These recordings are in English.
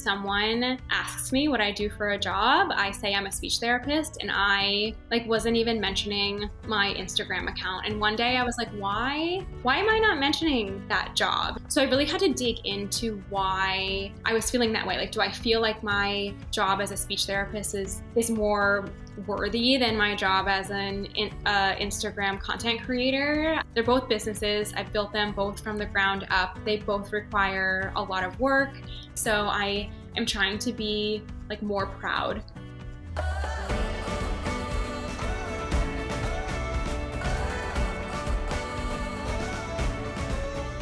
someone asks me what I do for a job, I say I'm a speech therapist and I like wasn't even mentioning my Instagram account. And one day I was like, why? Why am I not mentioning that job? So I really had to dig into why I was feeling that way. Like, do I feel like my job as a speech therapist is is more worthy than my job as an uh, Instagram content creator. They're both businesses. I've built them both from the ground up. They both require a lot of work. So I am trying to be like more proud.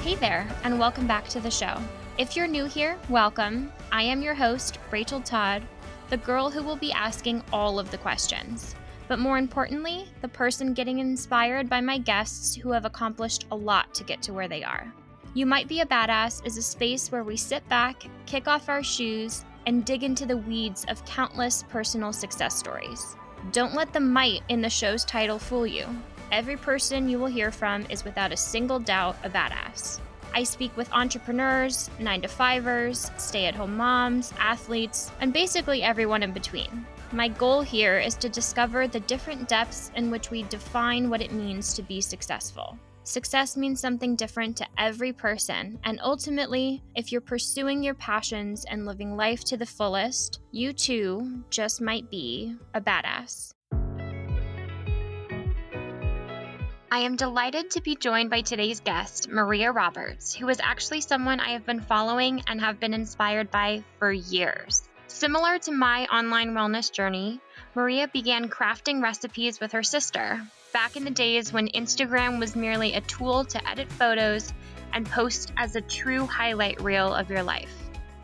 Hey there, and welcome back to the show. If you're new here, welcome. I am your host, Rachel Todd, the girl who will be asking all of the questions. But more importantly, the person getting inspired by my guests who have accomplished a lot to get to where they are. You Might Be a Badass is a space where we sit back, kick off our shoes, and dig into the weeds of countless personal success stories. Don't let the might in the show's title fool you. Every person you will hear from is without a single doubt a badass. I speak with entrepreneurs, 9 to 5ers, stay at home moms, athletes, and basically everyone in between. My goal here is to discover the different depths in which we define what it means to be successful. Success means something different to every person, and ultimately, if you're pursuing your passions and living life to the fullest, you too just might be a badass. I am delighted to be joined by today's guest, Maria Roberts, who is actually someone I have been following and have been inspired by for years. Similar to my online wellness journey, Maria began crafting recipes with her sister back in the days when Instagram was merely a tool to edit photos and post as a true highlight reel of your life.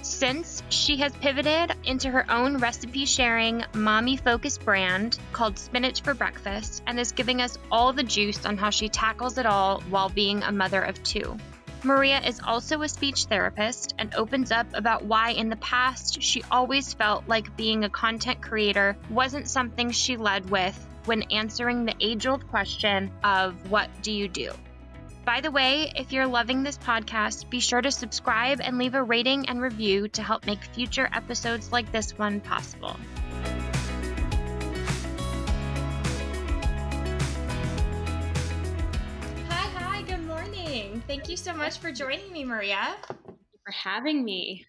Since she has pivoted into her own recipe sharing, mommy focused brand called Spinach for Breakfast and is giving us all the juice on how she tackles it all while being a mother of two. Maria is also a speech therapist and opens up about why in the past she always felt like being a content creator wasn't something she led with when answering the age old question of what do you do? By the way, if you're loving this podcast, be sure to subscribe and leave a rating and review to help make future episodes like this one possible. Hi, hi, good morning. Thank you so much for joining me, Maria. for having me.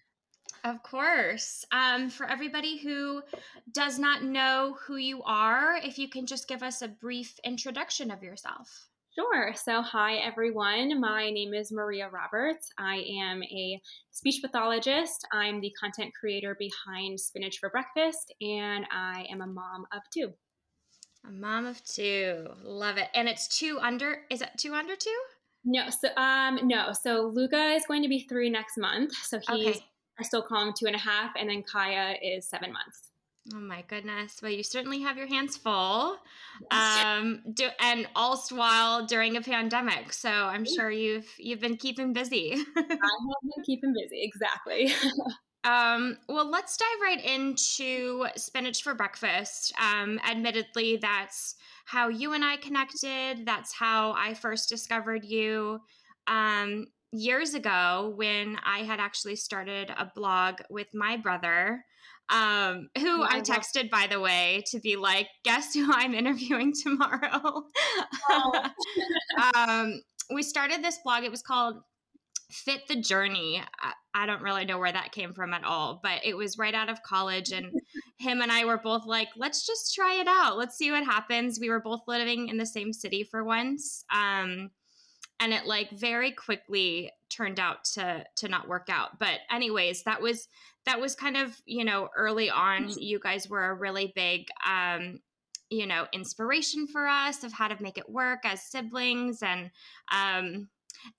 Of course. Um, for everybody who does not know who you are, if you can just give us a brief introduction of yourself. Sure. So, hi everyone. My name is Maria Roberts. I am a speech pathologist. I'm the content creator behind Spinach for Breakfast, and I am a mom of two. A mom of two. Love it. And it's two under, is it two under two? No, so um no. So Luca is going to be three next month. So he's okay. I still call him two and a half, and then Kaya is seven months. Oh my goodness. Well, you certainly have your hands full. Um, do, and all while during a pandemic. So I'm sure you've you've been keeping busy. I have been keeping busy, exactly. um, well, let's dive right into spinach for breakfast. Um, admittedly, that's how you and I connected. That's how I first discovered you. Um, years ago when I had actually started a blog with my brother um, who I texted, by the way, to be like, guess who I'm interviewing tomorrow. Oh. um, we started this blog. It was called Fit the Journey. I, I, don't really know where that came from at all, but it was right out of college. And him and I were both like, let's just try it out. Let's see what happens. We were both living in the same city for once. Um, and it like very quickly turned out to to not work out. But anyways that was that was kind of you know early on you guys were a really big um you know inspiration for us of how to make it work as siblings and um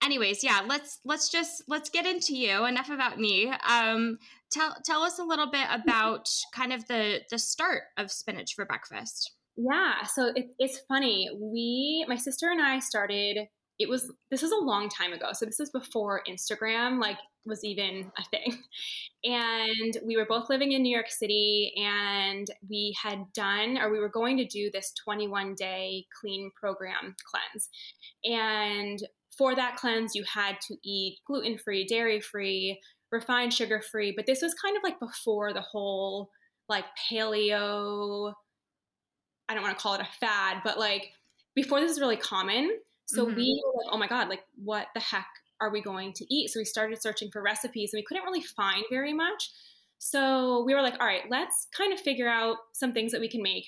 anyways yeah let's let's just let's get into you. Enough about me. Um tell tell us a little bit about kind of the the start of spinach for breakfast. Yeah so it, it's funny. We my sister and i started it was this was a long time ago so this was before instagram like was even a thing and we were both living in new york city and we had done or we were going to do this 21 day clean program cleanse and for that cleanse you had to eat gluten free dairy free refined sugar free, but this was kind of like before the whole like paleo I don't want to call it a fad, but like before this was really common. So mm-hmm. we were like, oh my God, like what the heck are we going to eat? So we started searching for recipes and we couldn't really find very much. So we were like, all right, let's kind of figure out some things that we can make.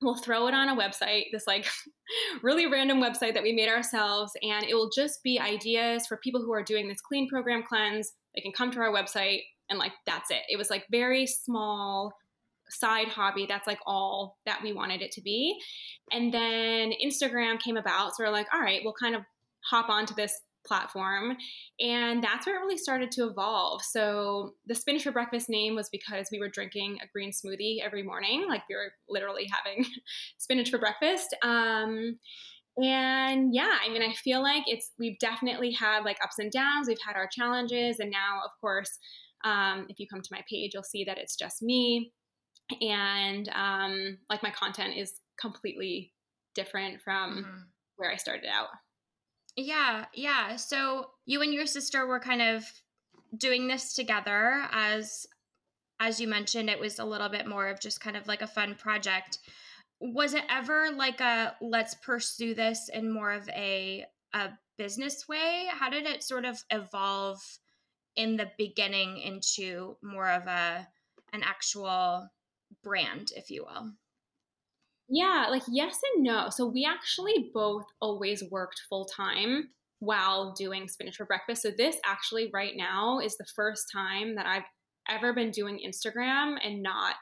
We'll throw it on a website, this like really random website that we made ourselves, and it will just be ideas for people who are doing this clean program cleanse. They can come to our website and like that's it. It was like very small side hobby. That's like all that we wanted it to be. And then Instagram came about. So we're like, all right, we'll kind of hop onto this platform. And that's where it really started to evolve. So the spinach for breakfast name was because we were drinking a green smoothie every morning. Like we were literally having spinach for breakfast. Um, and yeah, I mean, I feel like it's, we've definitely had like ups and downs. We've had our challenges. And now, of course, um, if you come to my page, you'll see that it's just me. And um, like my content is completely different from mm-hmm. where I started out. Yeah, yeah. So you and your sister were kind of doing this together as as you mentioned it was a little bit more of just kind of like a fun project. Was it ever like a let's pursue this in more of a a business way? How did it sort of evolve in the beginning into more of a an actual brand, if you will? Yeah, like yes and no. So we actually both always worked full time while doing spinach for breakfast. So this actually right now is the first time that I've ever been doing Instagram and not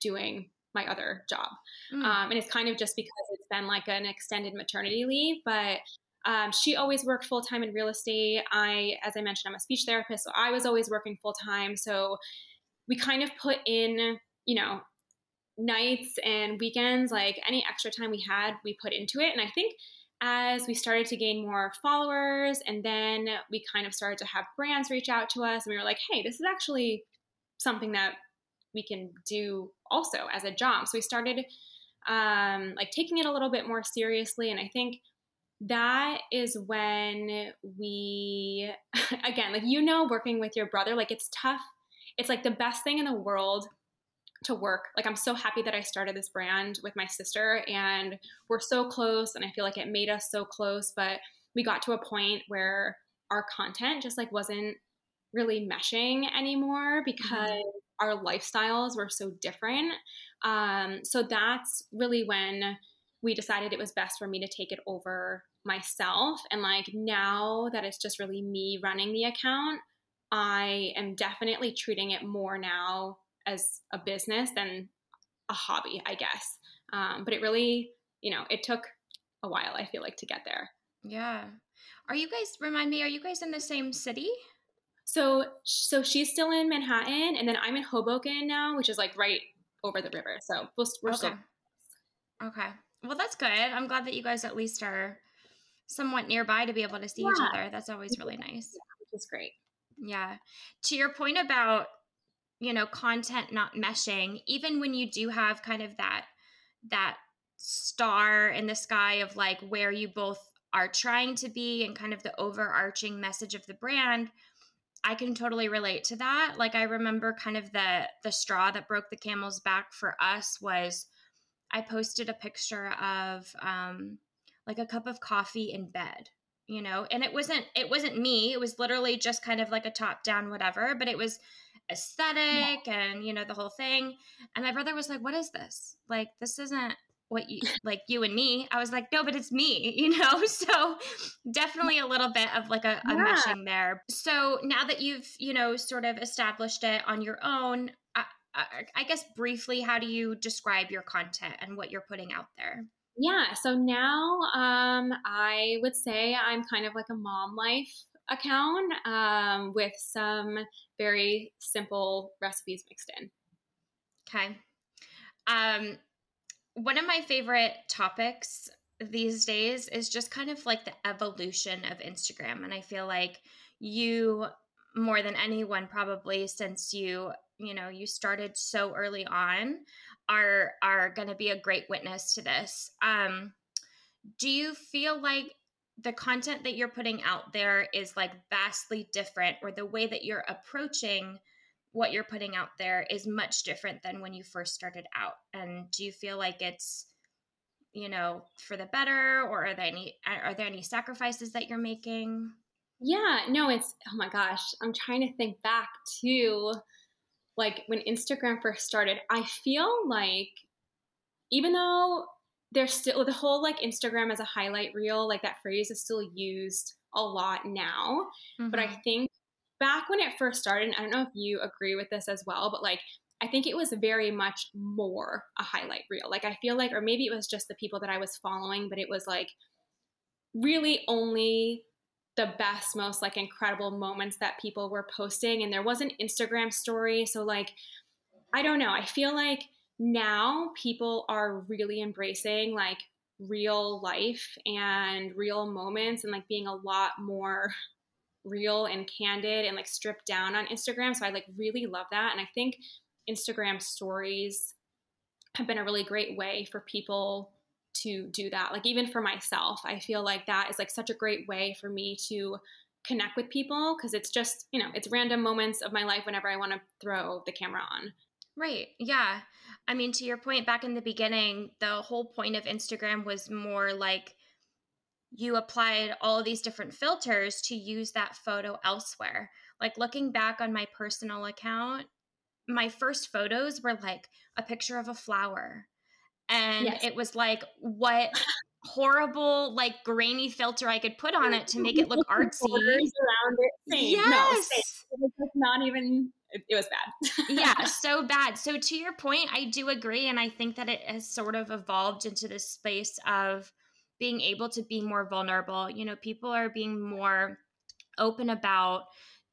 doing my other job. Mm. Um, and it's kind of just because it's been like an extended maternity leave, but um, she always worked full time in real estate. I, as I mentioned, I'm a speech therapist, so I was always working full time. So we kind of put in, you know, nights and weekends, like any extra time we had, we put into it. And I think as we started to gain more followers and then we kind of started to have brands reach out to us and we were like, hey, this is actually something that we can do also as a job. So we started um, like taking it a little bit more seriously. And I think that is when we, again, like, you know, working with your brother, like it's tough. It's like the best thing in the world to work. Like I'm so happy that I started this brand with my sister and we're so close and I feel like it made us so close, but we got to a point where our content just like wasn't really meshing anymore because mm-hmm. our lifestyles were so different. Um, so that's really when we decided it was best for me to take it over myself. And like now that it's just really me running the account, I am definitely treating it more now as a business than a hobby, I guess. Um, but it really, you know, it took a while, I feel like, to get there. Yeah. Are you guys, remind me, are you guys in the same city? So, so she's still in Manhattan, and then I'm in Hoboken now, which is like right over the river. So we're, we're okay. still. Okay. Well, that's good. I'm glad that you guys at least are somewhat nearby to be able to see yeah. each other. That's always really nice. Yeah, which is great. Yeah. To your point about you know content not meshing even when you do have kind of that that star in the sky of like where you both are trying to be and kind of the overarching message of the brand i can totally relate to that. Like i remember kind of the the straw that broke the camel's back for us was i posted a picture of um like a cup of coffee in bed you know and it wasn't it wasn't me it was literally just kind of like a top down whatever but it was aesthetic yeah. and you know the whole thing and my brother was like what is this like this isn't what you like you and me i was like no but it's me you know so definitely a little bit of like a, a yeah. meshing there so now that you've you know sort of established it on your own I, I, I guess briefly how do you describe your content and what you're putting out there yeah so now um i would say i'm kind of like a mom life account um, with some very simple recipes mixed in. Okay. Um, one of my favorite topics these days is just kind of like the evolution of Instagram. And I feel like you, more than anyone, probably since you, you know, you started so early on, are are going to be a great witness to this. Um, do you feel like the content that you're putting out there is like vastly different or the way that you're approaching what you're putting out there is much different than when you first started out and do you feel like it's you know for the better or are there any are there any sacrifices that you're making yeah no it's oh my gosh i'm trying to think back to like when instagram first started i feel like even though there's still the whole like instagram as a highlight reel like that phrase is still used a lot now mm-hmm. but i mm-hmm. think back when it first started, and I don't know if you agree with this as well, but like I think it was very much more a highlight reel. Like I feel like, or maybe it was just the people that I was following, but it was like really only the best, most like incredible moments that people were posting. And there was an Instagram story. So like, I don't know. I feel like now people are really embracing like real life and real moments and like being a lot more real and candid and like stripped down on Instagram. So I like really love that. And I think Instagram stories have been a really great way for people to do that. Like even for myself, I feel like that is like such a great way for me to connect with people because it's just, you know, it's random moments of my life whenever I want to throw the camera on. Right. Yeah. I mean, to your point, back in the beginning, the whole point of Instagram was more like you applied all these different filters to use that photo elsewhere. Like looking back on my personal account, my first photos were like a picture of a flower. And yes. it was like what horrible like grainy filter I could put on it to make it look artsy. Around it. Same. Yes. No, same. It was not even it, it was bad. yeah, so bad. So to your point, I do agree and I think that it has sort of evolved into this space of being able to be more vulnerable. You know, people are being more open about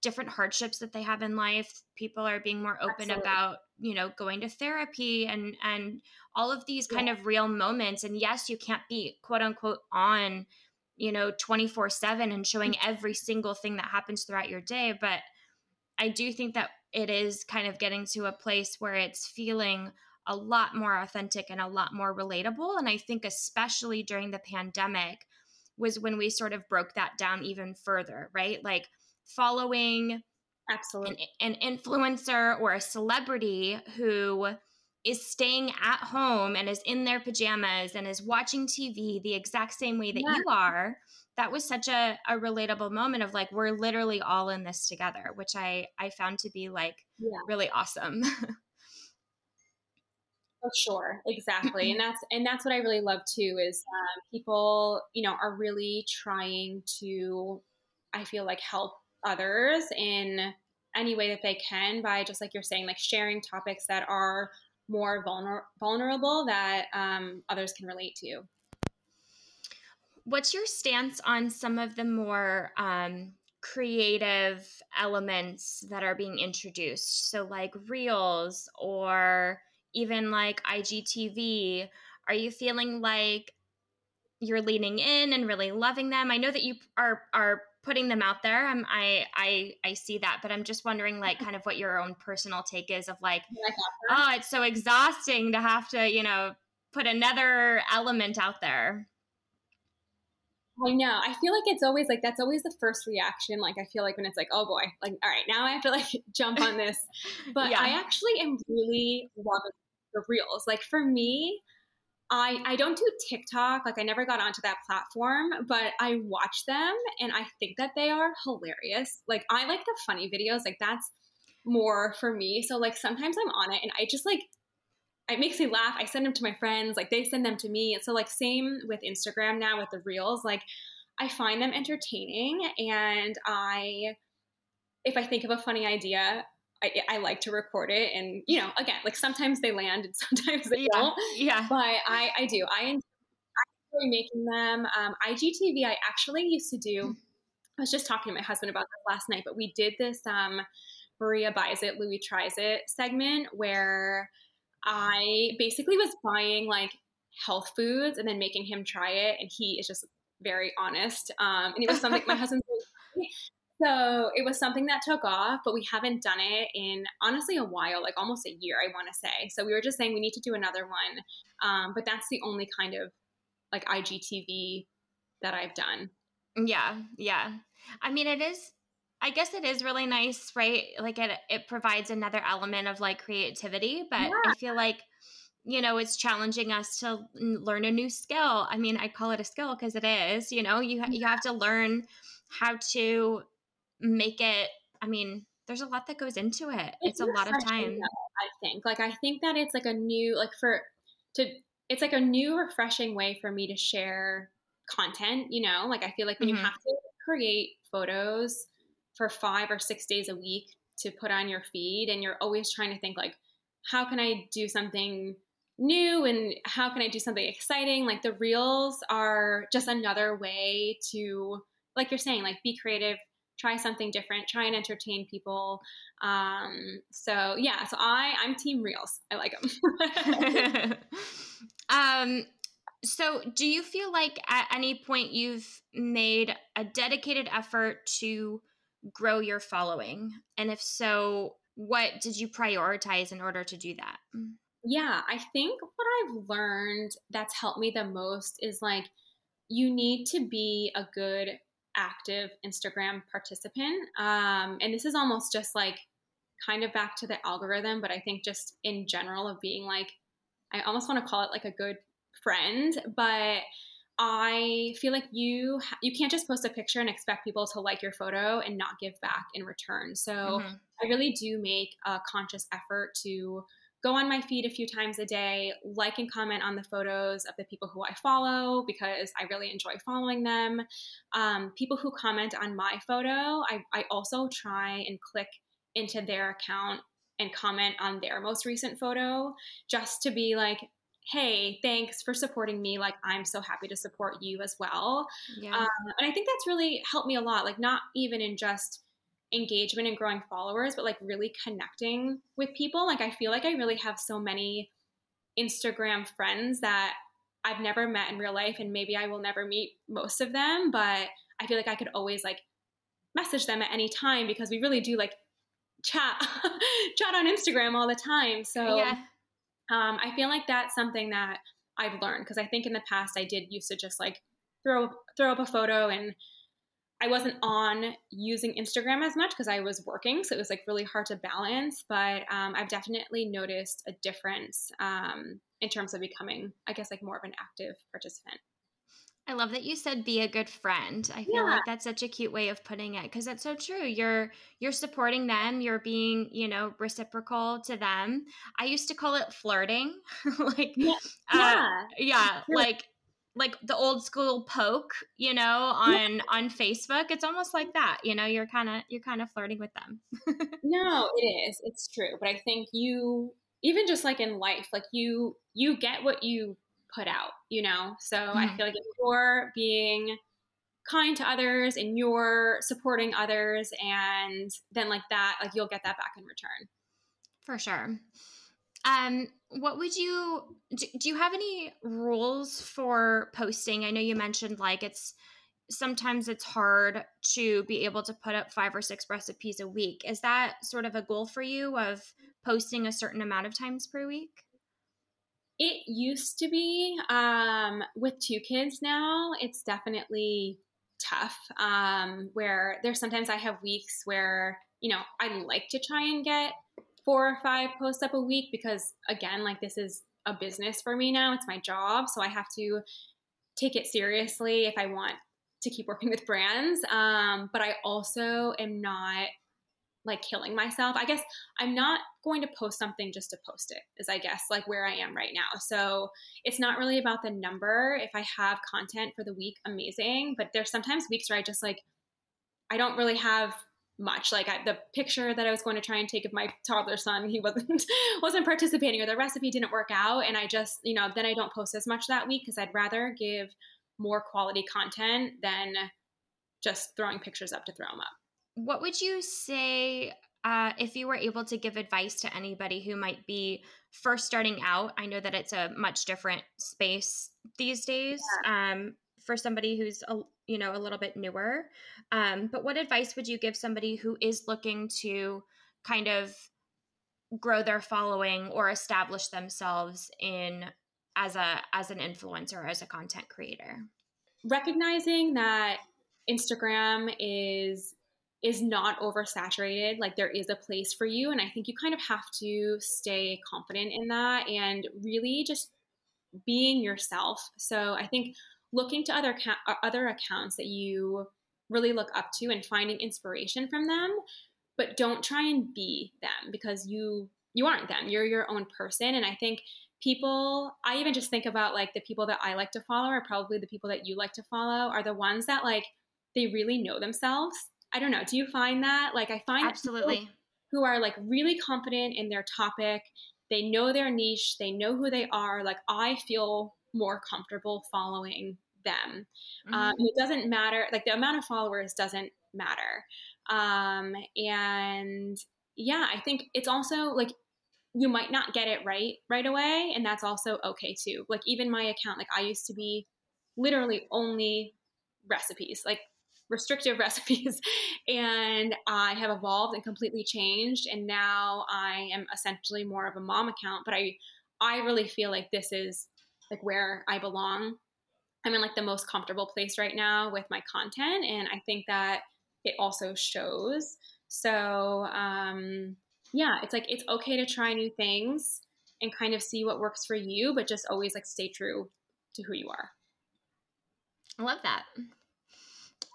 different hardships that they have in life people are being more open Absolutely. about you know going to therapy and and all of these kind yeah. of real moments and yes you can't be quote unquote on you know 24 7 and showing mm. every single thing that happens throughout your day but i do think that it is kind of getting to a place where it's feeling a lot more authentic and a lot more relatable. And I think, especially during the pandemic, was when we sort of broke that down even further, right? Like following absolutely an, an influencer or a celebrity who is staying at home and is in their pajamas and is watching TV the exact same way that yeah. you are. That was such a, a relatable moment of like we're literally all in this together, which I I found to be like yeah. really awesome. For sure, exactly, and that's and that's what I really love too is um, people you know are really trying to, I feel like help others in any way that they can by just like you're saying like sharing topics that are more vulner- vulnerable that um, others can relate to. What's your stance on some of the more um, creative elements that are being introduced? So, like reels or even like IGTV? Are you feeling like you're leaning in and really loving them? I know that you are are putting them out there. I'm, I I I see that, but I'm just wondering like kind of what your own personal take is of like, oh, it's so exhausting to have to you know put another element out there. I know. I feel like it's always like that's always the first reaction. Like I feel like when it's like, oh boy, like all right, now I have to like jump on this. But yeah. I actually am really loving the reels. Like for me, I I don't do TikTok. Like I never got onto that platform, but I watch them and I think that they are hilarious. Like I like the funny videos. Like that's more for me. So like sometimes I'm on it and I just like it makes me laugh. I send them to my friends, like they send them to me. So like same with Instagram now with the reels, like I find them entertaining and I if I think of a funny idea, I, I like to record it and you know again like sometimes they land and sometimes they yeah. don't yeah but I I do I enjoy, I enjoy making them um, IGTV I actually used to do I was just talking to my husband about this last night but we did this um, Maria buys it Louis tries it segment where I basically was buying like health foods and then making him try it. And he is just very honest. Um, and it was something my husband so it was something that took off, but we haven't done it in honestly a while, like almost a year, I want to say. So we were just saying we need to do another one. Um, but that's the only kind of like IGTV that I've done. Yeah, yeah. I mean, it is. I guess it is really nice, right? Like it, it provides another element of like creativity, but yeah. I feel like you know it's challenging us to learn a new skill i mean i call it a skill because it is you know you, you have to learn how to make it i mean there's a lot that goes into it it's, it's a lot of time i think like i think that it's like a new like for to it's like a new refreshing way for me to share content you know like i feel like when mm-hmm. you have to create photos for five or six days a week to put on your feed and you're always trying to think like how can i do something new and how can I do something exciting? Like the reels are just another way to, like you're saying, like be creative, try something different, try and entertain people. Um, so yeah, so I I'm team reels. I like them. um, so do you feel like at any point you've made a dedicated effort to grow your following? And if so, what did you prioritize in order to do that? yeah, I think what I've learned that's helped me the most is like you need to be a good active Instagram participant. Um, and this is almost just like kind of back to the algorithm, but I think just in general of being like, I almost want to call it like a good friend, but I feel like you you can't just post a picture and expect people to like your photo and not give back in return. So mm-hmm. I really do make a conscious effort to go on my feed a few times a day, like and comment on the photos of the people who I follow because I really enjoy following them. Um, people who comment on my photo, I, I also try and click into their account and comment on their most recent photo just to be like, hey, thanks for supporting me. Like, I'm so happy to support you as well. Yeah. Um, and I think that's really helped me a lot, like, not even in just engagement and growing followers, but like really connecting with people. Like I feel like I really have so many Instagram friends that I've never met in real life and maybe I will never meet most of them, but I feel like I could always like message them at any time because we really do like chat chat on Instagram all the time. So yeah. um, I feel like that's something that I've learned because I think in the past I did used to just like throw throw up a photo and I wasn't on using Instagram as much because I was working, so it was like really hard to balance. But um, I've definitely noticed a difference um, in terms of becoming, I guess, like more of an active participant. I love that you said be a good friend. I feel yeah. like that's such a cute way of putting it because it's so true. You're you're supporting them, you're being, you know, reciprocal to them. I used to call it flirting. like yeah. Uh, yeah, yeah like like the old school poke, you know, on yeah. on Facebook. It's almost like that, you know, you're kind of you're kind of flirting with them. no, it is. It's true, but I think you even just like in life, like you you get what you put out, you know. So mm-hmm. I feel like if you're being kind to others and you're supporting others and then like that like you'll get that back in return. For sure. Um, what would you do, do you have any rules for posting? I know you mentioned like it's sometimes it's hard to be able to put up five or six recipes a week. Is that sort of a goal for you of posting a certain amount of times per week? It used to be. Um, with two kids now, it's definitely tough. Um, where there's sometimes I have weeks where, you know, I like to try and get four or five posts up a week because again like this is a business for me now. It's my job so i have to take it seriously if i want to keep working with brands. Um, but i also am not like killing myself. I guess i'm not going to post something just to post it is i guess like where i am right now. So it's not really about the number. If i have content for the week amazing. But there's sometimes weeks where i just like i don't really have much. Like I, the picture that I was going to try and take of my toddler son, he wasn't wasn't participating, or the recipe didn't work out, and I just you know then I don't post as much that week because I'd rather give more quality content than just throwing pictures up to throw them up. What would you say uh, if you were able to give advice to anybody who might be first starting out? I know that it's a much different space these days. Yeah. Um, for somebody who's a, you know a little bit newer um, but what advice would you give somebody who is looking to kind of grow their following or establish themselves in as a as an influencer as a content creator recognizing that Instagram is is not oversaturated. Like there is a place for you. And I think you kind of have to stay confident in that and really just being yourself. So I think looking to other uh, other accounts that you really look up to and finding inspiration from them, but don't try and be them because you you aren't them. You're your own person and I think people I even just think about like the people that I like to follow are probably the people that you like to follow are the ones that like they really know themselves I don't know. Do you find that? Like, I find absolutely who are like really confident in their topic. They know their niche. They know who they are. Like, I feel more comfortable following them. Um, mm-hmm. Um, it doesn't matter. Like, the amount of followers doesn't matter. Um, and yeah, I think it's also like you might not get it right right away, and that's also okay too. Like, even my account, like, I used to be literally only recipes. Like restrictive recipes and I have evolved and completely changed and now I am essentially more of a mom account but I I really feel like this is like where I belong. I'm in like the most comfortable place right now with my content and I think that it also shows. So um yeah, it's like it's okay to try new things and kind of see what works for you but just always like stay true to who you are. I love that.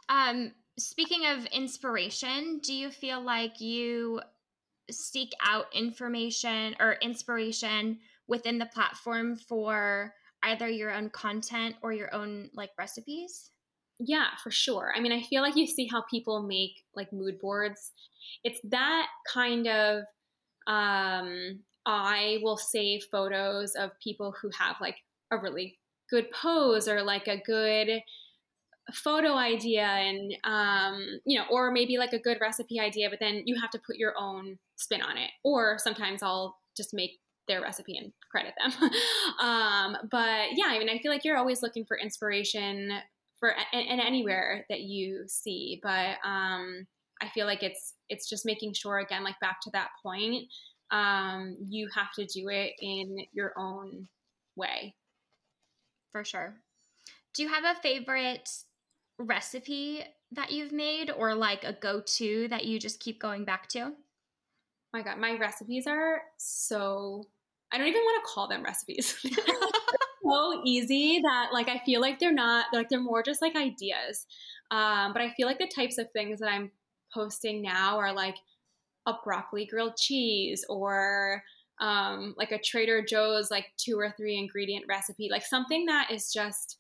Um, speaking of inspiration, do you feel like you seek out information or inspiration within the platform for either your own content or your own like recipes? Yeah, for sure. I mean, I feel like you see how people make like mood boards. It's that kind of um I will save photos of people who have like a really good pose or like a good photo idea and um, you know or maybe like a good recipe idea but then you have to put your own spin on it or sometimes i'll just make their recipe and credit them. Um, but yeah i mean i feel like you're always looking for inspiration for and anywhere that you see but um, i feel like it's it's just making sure again like back to that point um, you have to do it in your own way. For sure. Do you have a favorite recipe that you've made or like a go-to that you just keep going back to? my god, my recipes are so I don't even want to call them recipes. so easy that like I feel like they're not like they're more just like ideas. Um, but I feel like the types of things that I'm posting now are like a broccoli grilled cheese or um, like a Trader Joe's like two or three ingredient recipe, like something that is just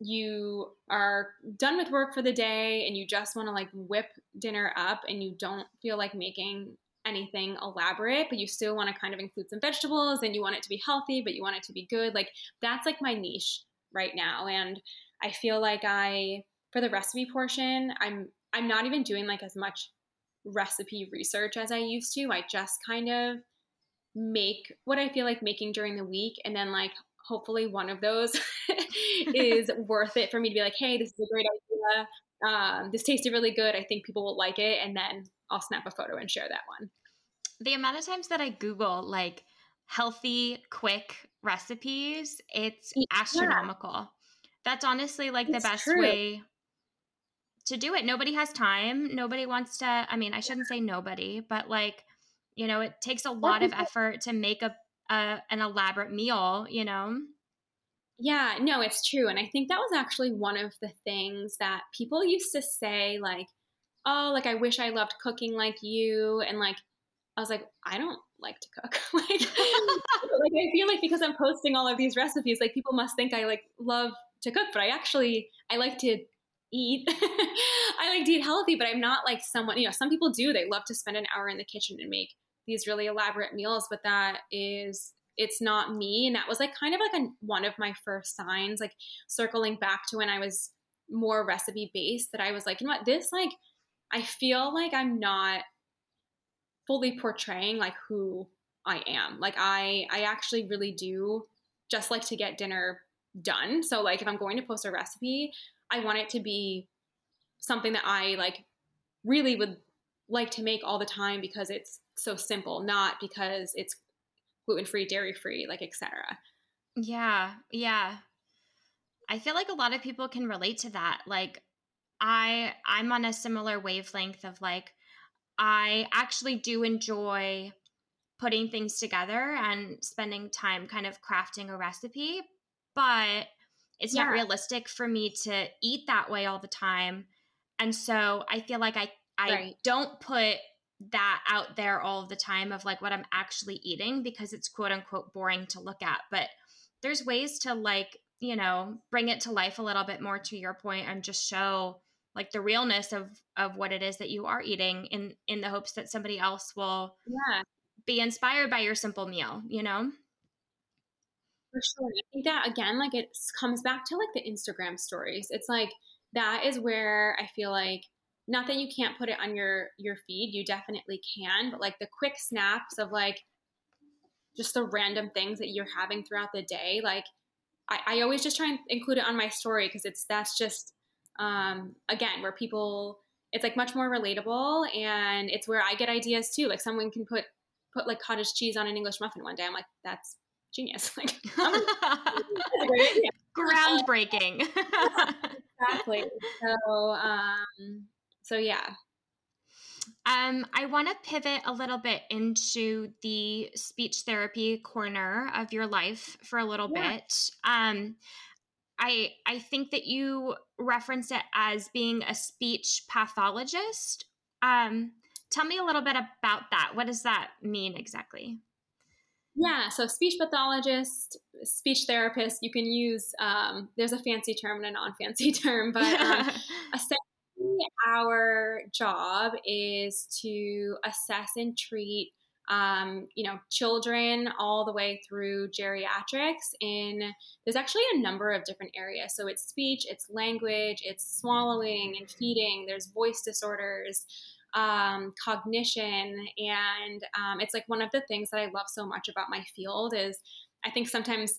you are done with work for the day and you just want to like whip dinner up and you don't feel like making anything elaborate, but you still want to kind of include some vegetables and you want it to be healthy, but you want it to be good. Like that's like my niche right now. And I feel like I, for the recipe portion, I'm, I'm not even doing like as much recipe research as I used to. I just kind of make what I feel like making during the week and then like hopefully one of those is worth it for me to be like, hey, this is a great idea. Um, this tasted really good. I think people will like it. And then I'll snap a photo and share that one. The amount of times that I Google like healthy, quick recipes, it's yeah. astronomical. That's honestly like it's the best true. way to do it. Nobody has time. Nobody wants to, I mean, I shouldn't say nobody, but like, you know, it takes a lot of effort to make a a, an elaborate meal, you know? Yeah, no, it's true. And I think that was actually one of the things that people used to say, like, oh, like, I wish I loved cooking like you. And like, I was like, I don't like to cook. like, like, I feel like because I'm posting all of these recipes, like, people must think I like love to cook, but I actually, I like to eat. I like to eat healthy, but I'm not like someone, you know, some people do. They love to spend an hour in the kitchen and make these really elaborate meals, but that is it's not me and that was like kind of like a, one of my first signs like circling back to when i was more recipe based that i was like you know what this like i feel like i'm not fully portraying like who i am like i i actually really do just like to get dinner done so like if i'm going to post a recipe i want it to be something that i like really would like to make all the time because it's so simple, not because it's gluten free, dairy free, like etc. Yeah, yeah. I feel like a lot of people can relate to that. Like I I'm on a similar wavelength of like I actually do enjoy putting things together and spending time kind of crafting a recipe, but it's yeah. not realistic for me to eat that way all the time. And so I feel like I I right. don't put that out there all the time of like what I'm actually eating because it's quote unquote boring to look at. But there's ways to like, you know, bring it to life a little bit more to your point and just show like the realness of of what it is that you are eating in in the hopes that somebody else will yeah be inspired by your simple meal, you know? For sure. I think that again, like it comes back to like the Instagram stories. It's like that is where I feel like not that you can't put it on your your feed, you definitely can, but like the quick snaps of like just the random things that you're having throughout the day, like I, I always just try and include it on my story because it's that's just um again where people it's like much more relatable and it's where I get ideas too. Like someone can put put like cottage cheese on an English muffin one day. I'm like, that's genius. Like, groundbreaking. exactly. So, um, so yeah. Um, I want to pivot a little bit into the speech therapy corner of your life for a little yeah. bit. Um, I I think that you reference it as being a speech pathologist. Um, Tell me a little bit about that. What does that mean exactly? Yeah, so speech pathologist, speech therapist, you can use, um, there's a fancy term and a non fancy term, but um, essentially our job is to assess and treat. Um, you know, children all the way through geriatrics. In there's actually a number of different areas. So it's speech, it's language, it's swallowing and feeding. There's voice disorders um, cognition. And um, it's like one of the things that I love so much about my field is I think sometimes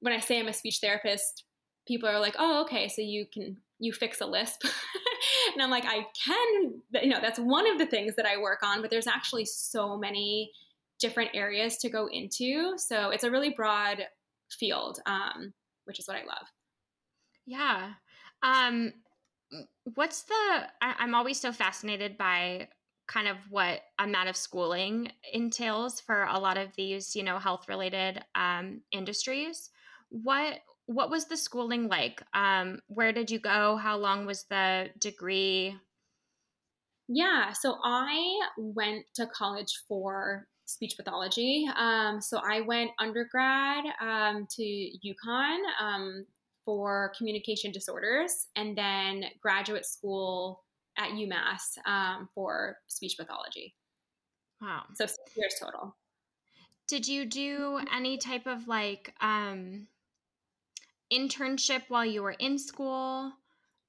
when I say I'm a speech therapist, people are like, oh, okay, so you can, you fix a lisp. and I'm like, I can, you know, that's one of the things that I work on, but there's actually so many different areas to go into. So it's a really broad field, um, which is what I love. Yeah. Um, what's the I, am always so fascinated by kind of what amount of schooling entails for a lot of these you know health related um, industries what what was the schooling like um, where did you go how long was the degree yeah so i went to college for speech pathology um, so i went undergrad um, to UConn um, for communication disorders and then graduate school at UMass um, for speech pathology. Wow. So six years total. Did you do any type of like um, internship while you were in school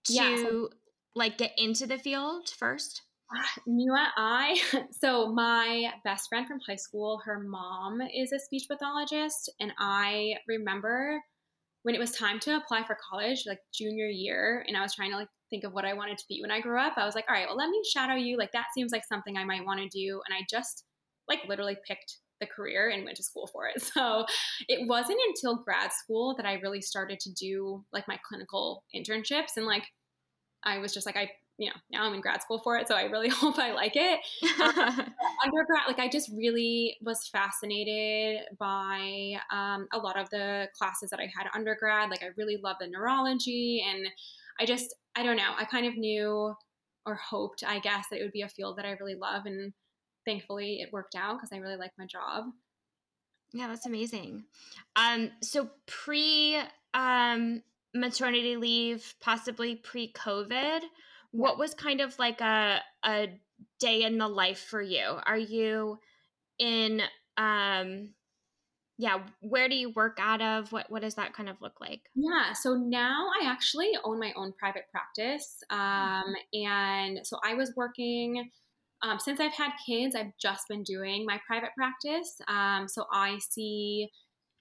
to yeah, so- like get into the field first? You know I so my best friend from high school, her mom is a speech pathologist, and I remember when it was time to apply for college, like junior year, and I was trying to like think of what I wanted to be when I grew up, I was like, all right, well, let me shadow you. Like that seems like something I might want to do. And I just like literally picked the career and went to school for it. So it wasn't until grad school that I really started to do like my clinical internships and like I was just like I you know, now I'm in grad school for it, so I really hope I like it. Um, undergrad, like I just really was fascinated by um, a lot of the classes that I had undergrad. Like I really love the neurology, and I just, I don't know, I kind of knew or hoped, I guess, that it would be a field that I really love, and thankfully it worked out because I really like my job. Yeah, that's amazing. Um, so pre um maternity leave, possibly pre COVID what was kind of like a a day in the life for you? Are you in um yeah, where do you work out of? What what does that kind of look like? Yeah, so now I actually own my own private practice. Um and so I was working um, since I've had kids, I've just been doing my private practice. Um, so I see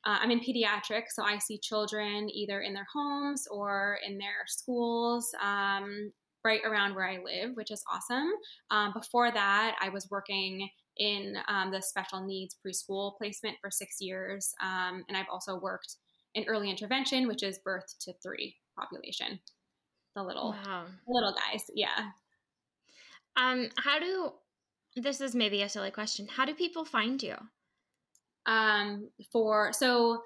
uh, I'm in pediatrics, so I see children either in their homes or in their schools. Um, right around where I live, which is awesome. Um, before that, I was working in um, the special needs preschool placement for six years. Um, and I've also worked in early intervention, which is birth to three population. the little wow. little guys. Yeah. Um, how do this is maybe a silly question. How do people find you? Um, for so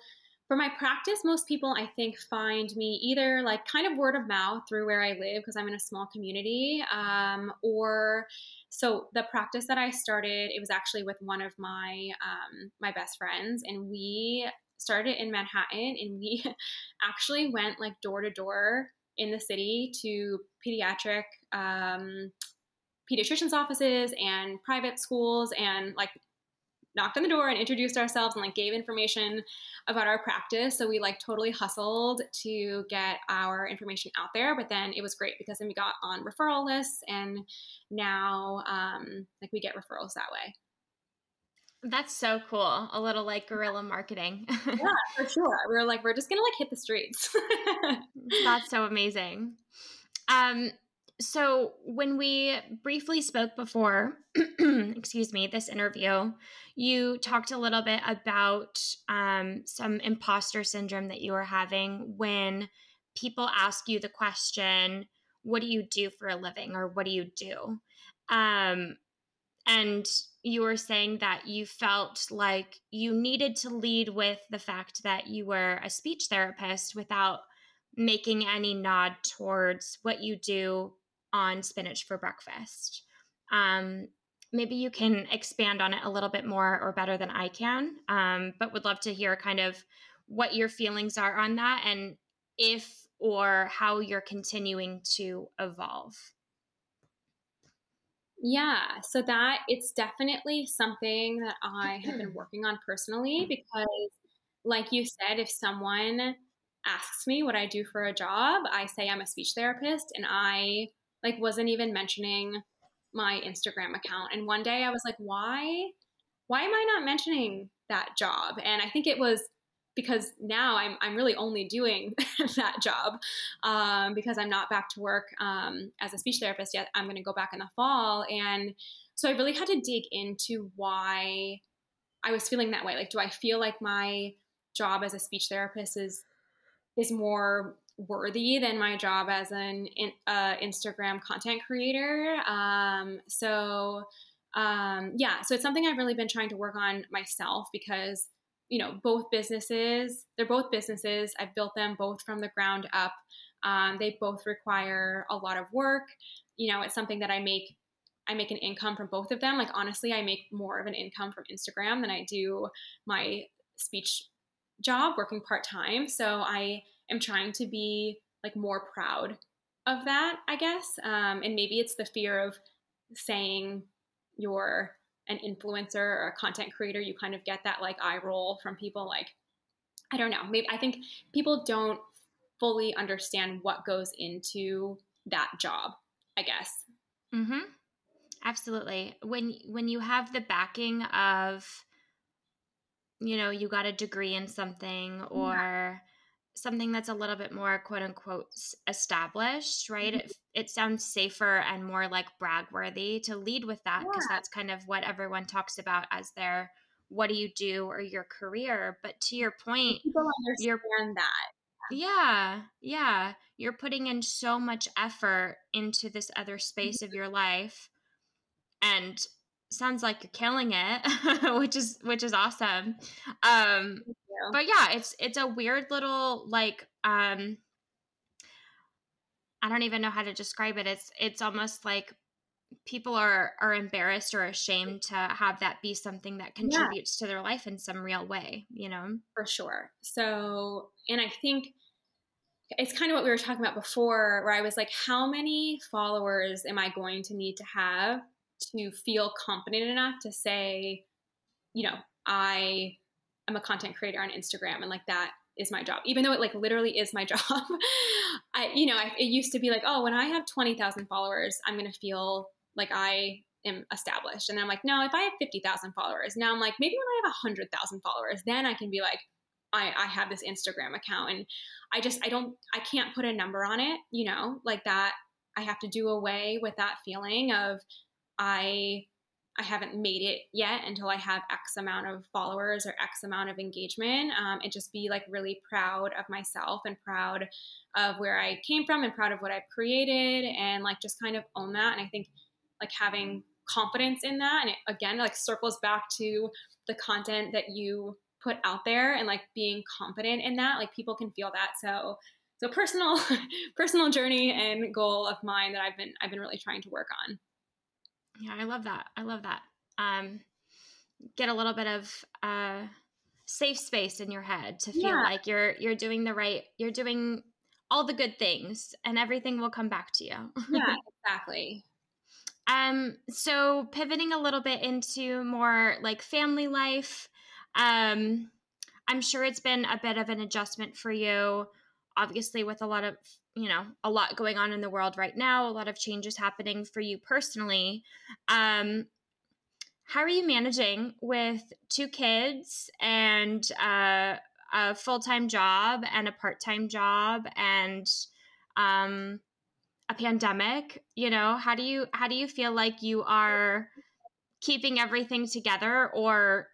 for my practice, most people I think find me either like kind of word of mouth through where I live because I'm in a small community, um, or so the practice that I started, it was actually with one of my um, my best friends, and we started in Manhattan, and we actually went like door to door in the city to pediatric um, pediatricians offices and private schools and like knocked on the door and introduced ourselves and like gave information about our practice. So we like totally hustled to get our information out there but then it was great because then we got on referral lists and now um, like we get referrals that way. That's so cool. A little like guerrilla marketing. Yeah for sure. We were like we're just gonna like hit the streets. That's so amazing. Um so when we briefly spoke before excuse me this interview you talked a little bit about um, some imposter syndrome that you were having when people ask you the question what do you do for a living? or what do you do? Um, and you were saying that you felt like you needed to lead with the fact that you were a speech therapist without making any nod towards what you do on spinach for breakfast. Um, maybe you can expand on it a little bit more or better than I can, um, but would love to hear kind of what your feelings are on that and if or how you're continuing to evolve. Yeah, so that it's definitely something that I have been working on personally because, like you said, if someone asks me what I do for a job, I say I'm a speech therapist and I like wasn't even mentioning my Instagram account. And one day I was like, why why am I not mentioning that job? And I think it was because now I'm I'm really only doing that job um, because I'm not back to work um, as a speech therapist yet. I'm going to go back in the fall, and so I really had to dig into why I was feeling that way. Like, do I feel like my job as a speech therapist is is more worthy than my job as an uh, Instagram content creator. Um, so um, yeah, so it's something I've really been trying to work on myself because you know both businesses they're both businesses. I've built them both from the ground up. Um, they both require a lot of work. You know, it's something that I make. I make an income from both of them. Like honestly, I make more of an income from Instagram than I do my speech job working part time. So I am trying to be like more proud of that, I guess. Um, and maybe it's the fear of saying you're an influencer or a content creator. You kind of get that like eye roll from people. Like, I don't know. Maybe I think people don't fully understand what goes into that job. I guess. Hmm. Absolutely. When when you have the backing of, you know, you got a degree in something or. Yeah something that's a little bit more quote unquote established, right? Mm-hmm. It, it sounds safer and more like brag worthy to lead with that because yeah. that's kind of what everyone talks about as their what do you do or your career. But to your point, people understand that. Yeah, yeah. You're putting in so much effort into this other space mm-hmm. of your life and sounds like you're killing it, which is which is awesome. Um but yeah, it's it's a weird little like um I don't even know how to describe it. It's it's almost like people are are embarrassed or ashamed to have that be something that contributes yeah. to their life in some real way, you know. For sure. So, and I think it's kind of what we were talking about before where I was like how many followers am I going to need to have to feel confident enough to say, you know, I am a content creator on Instagram and like that is my job, even though it like literally is my job. I, you know, I, it used to be like, oh, when I have 20,000 followers, I'm going to feel like I am established. And I'm like, no, if I have 50,000 followers, now I'm like, maybe when I have 100,000 followers, then I can be like, I, I have this Instagram account. And I just, I don't, I can't put a number on it, you know, like that. I have to do away with that feeling of I I haven't made it yet until I have X amount of followers or X amount of engagement, um, and just be like really proud of myself and proud of where I came from and proud of what I've created and like just kind of own that. And I think like having confidence in that, and it again like circles back to the content that you put out there and like being confident in that, like people can feel that. So so personal personal journey and goal of mine that I've been I've been really trying to work on. Yeah, I love that. I love that. Um, get a little bit of uh, safe space in your head to feel yeah. like you're you're doing the right, you're doing all the good things, and everything will come back to you. yeah, exactly. Um, so pivoting a little bit into more like family life, um, I'm sure it's been a bit of an adjustment for you, obviously, with a lot of you know a lot going on in the world right now a lot of changes happening for you personally um how are you managing with two kids and uh, a full-time job and a part-time job and um a pandemic? You know how do you how do you feel like you are keeping everything together or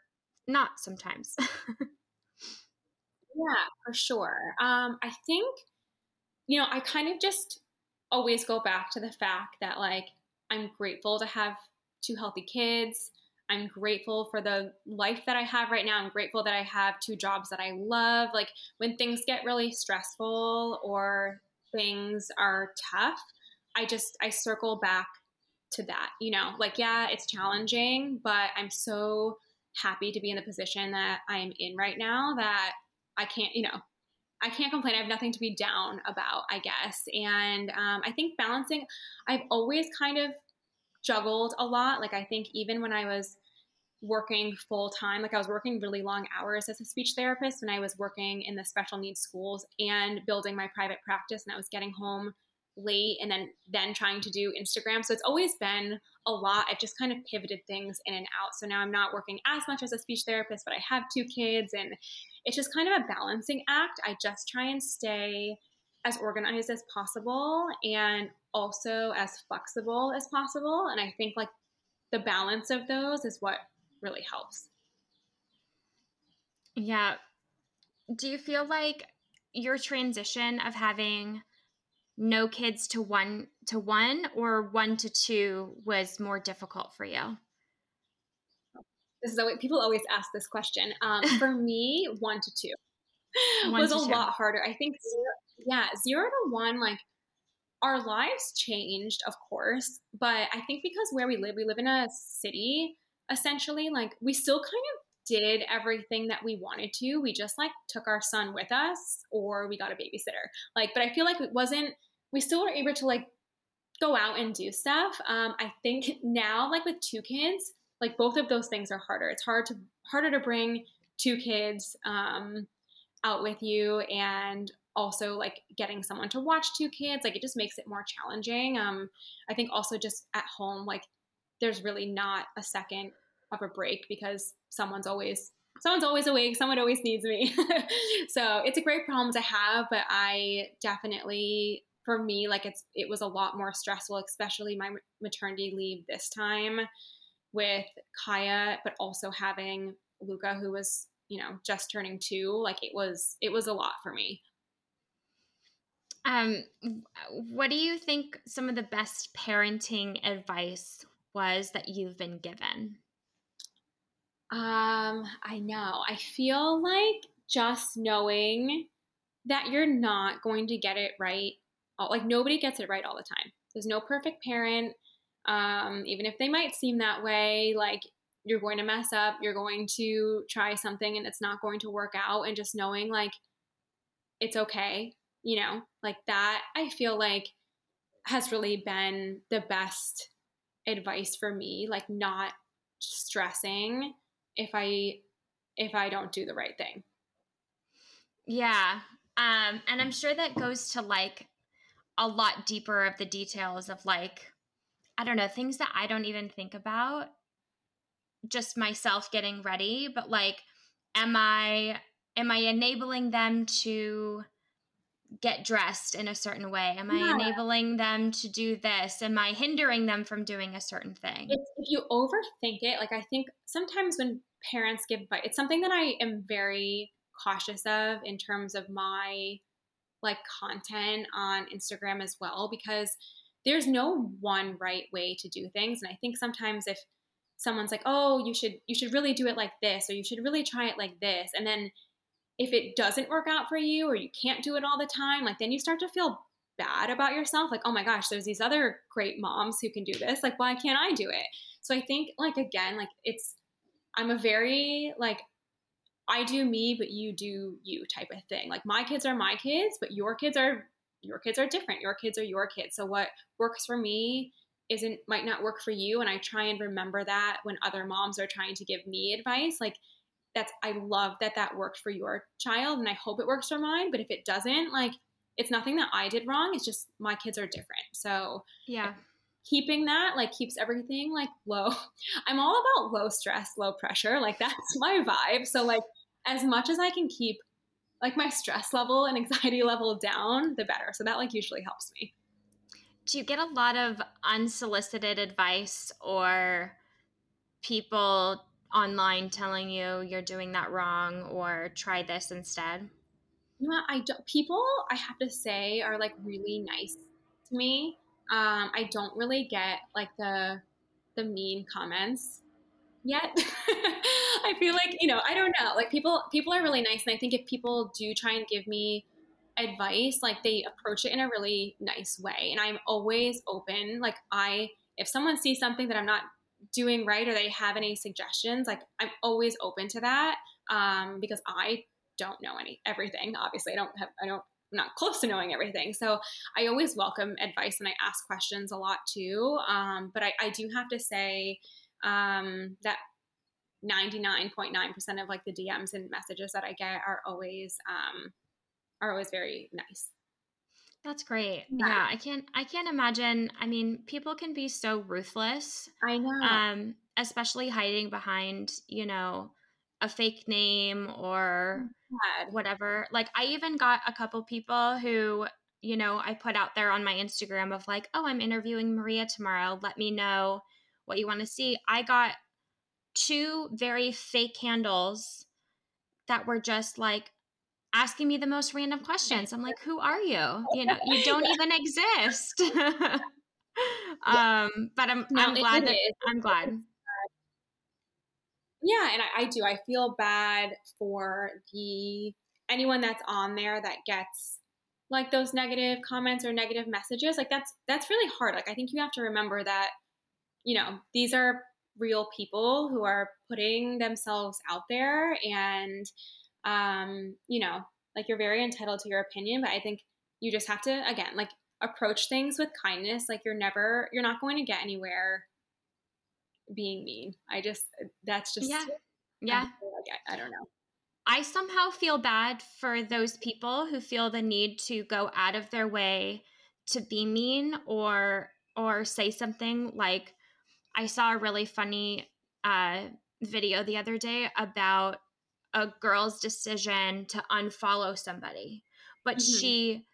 not sometimes yeah for sure um i think you know, I kind of just always go back to the fact that like I'm grateful to have two healthy kids. I'm grateful for the life that I have right now. I'm grateful that I have two jobs that I love. Like when things get really stressful or things are tough, I just I circle back to that, you know. Like yeah, it's challenging, but I'm so happy to be in the position that I am in right now that I can't, you know, I can't complain. I have nothing to be down about, I guess. And um, I think balancing, I've always kind of juggled a lot. Like, I think even when I was working full time, like, I was working really long hours as a speech therapist when I was working in the special needs schools and building my private practice, and I was getting home late and then then trying to do Instagram. So it's always been a lot. I've just kind of pivoted things in and out. So now I'm not working as much as a speech therapist, but I have two kids and it's just kind of a balancing act. I just try and stay as organized as possible and also as flexible as possible. And I think like the balance of those is what really helps. Yeah. Do you feel like your transition of having no kids to one to one or one to two was more difficult for you? This is always, people always ask this question. Um, for me, one to two one was to a two. lot harder. I think, yeah, zero to one, like our lives changed, of course, but I think because where we live, we live in a city essentially, like we still kind of did everything that we wanted to. We just like took our son with us or we got a babysitter. Like, but I feel like it wasn't we still were able to like go out and do stuff. Um, I think now, like with two kids, like both of those things are harder. It's hard to harder to bring two kids um, out with you, and also like getting someone to watch two kids. Like it just makes it more challenging. Um, I think also just at home, like there's really not a second of a break because someone's always someone's always awake someone always needs me so it's a great problem to have but i definitely for me, like it's it was a lot more stressful, especially my maternity leave this time with Kaya, but also having Luca, who was you know just turning two. Like it was it was a lot for me. Um, what do you think some of the best parenting advice was that you've been given? Um, I know. I feel like just knowing that you're not going to get it right like nobody gets it right all the time. There's no perfect parent. Um, even if they might seem that way, like you're going to mess up, you're going to try something and it's not going to work out, and just knowing like it's okay, you know, like that, I feel like has really been the best advice for me, like not stressing if I if I don't do the right thing. Yeah. Um, and I'm sure that goes to like a lot deeper of the details of like I don't know, things that I don't even think about just myself getting ready, but like am I am I enabling them to get dressed in a certain way? Am yeah. I enabling them to do this? Am I hindering them from doing a certain thing? If, if you overthink it, like I think sometimes when parents give advice, it's something that I am very cautious of in terms of my like content on Instagram as well because there's no one right way to do things and I think sometimes if someone's like, "Oh, you should you should really do it like this or you should really try it like this." And then if it doesn't work out for you or you can't do it all the time, like then you start to feel bad about yourself like, "Oh my gosh, there's these other great moms who can do this. Like, why can't I do it?" So I think like again, like it's I'm a very like I do me, but you do you type of thing. Like my kids are my kids, but your kids are your kids are different. Your kids are your kids. So what works for me isn't might not work for you and I try and remember that when other moms are trying to give me advice. Like that's I love that that worked for your child and I hope it works for mine, but if it doesn't, like it's nothing that I did wrong. It's just my kids are different. So yeah keeping that like keeps everything like low. I'm all about low stress, low pressure. Like that's my vibe. So like as much as I can keep like my stress level and anxiety level down, the better. So that like usually helps me. Do you get a lot of unsolicited advice or people online telling you you're doing that wrong or try this instead? You know, I don't, people I have to say are like really nice to me. Um, I don't really get like the the mean comments yet. I feel like, you know, I don't know. Like people people are really nice and I think if people do try and give me advice, like they approach it in a really nice way. And I'm always open. Like I if someone sees something that I'm not doing right or they have any suggestions, like I'm always open to that. Um, because I don't know any everything. Obviously, I don't have I don't I'm not close to knowing everything. So I always welcome advice and I ask questions a lot too. Um, but I, I, do have to say um, that 99.9% of like the DMs and messages that I get are always um, are always very nice. That's great. Yeah. yeah. I can't I can't imagine. I mean, people can be so ruthless. I know. Um, especially hiding behind, you know, a fake name or oh whatever. Like I even got a couple people who, you know, I put out there on my Instagram of like, "Oh, I'm interviewing Maria tomorrow. Let me know what you want to see." I got two very fake handles that were just like asking me the most random questions. I'm like, "Who are you?" You know, you don't even exist. um, but I'm I'm glad that I'm glad yeah, and I, I do. I feel bad for the anyone that's on there that gets like those negative comments or negative messages. Like that's that's really hard. Like I think you have to remember that you know these are real people who are putting themselves out there and um you know like you're very entitled to your opinion but i think you just have to again like approach things with kindness like you're never you're not going to get anywhere being mean. I just that's just yeah yeah. I, I don't know. I somehow feel bad for those people who feel the need to go out of their way to be mean or or say something like I saw a really funny uh, video the other day about a girl's decision to unfollow somebody, but mm-hmm. she,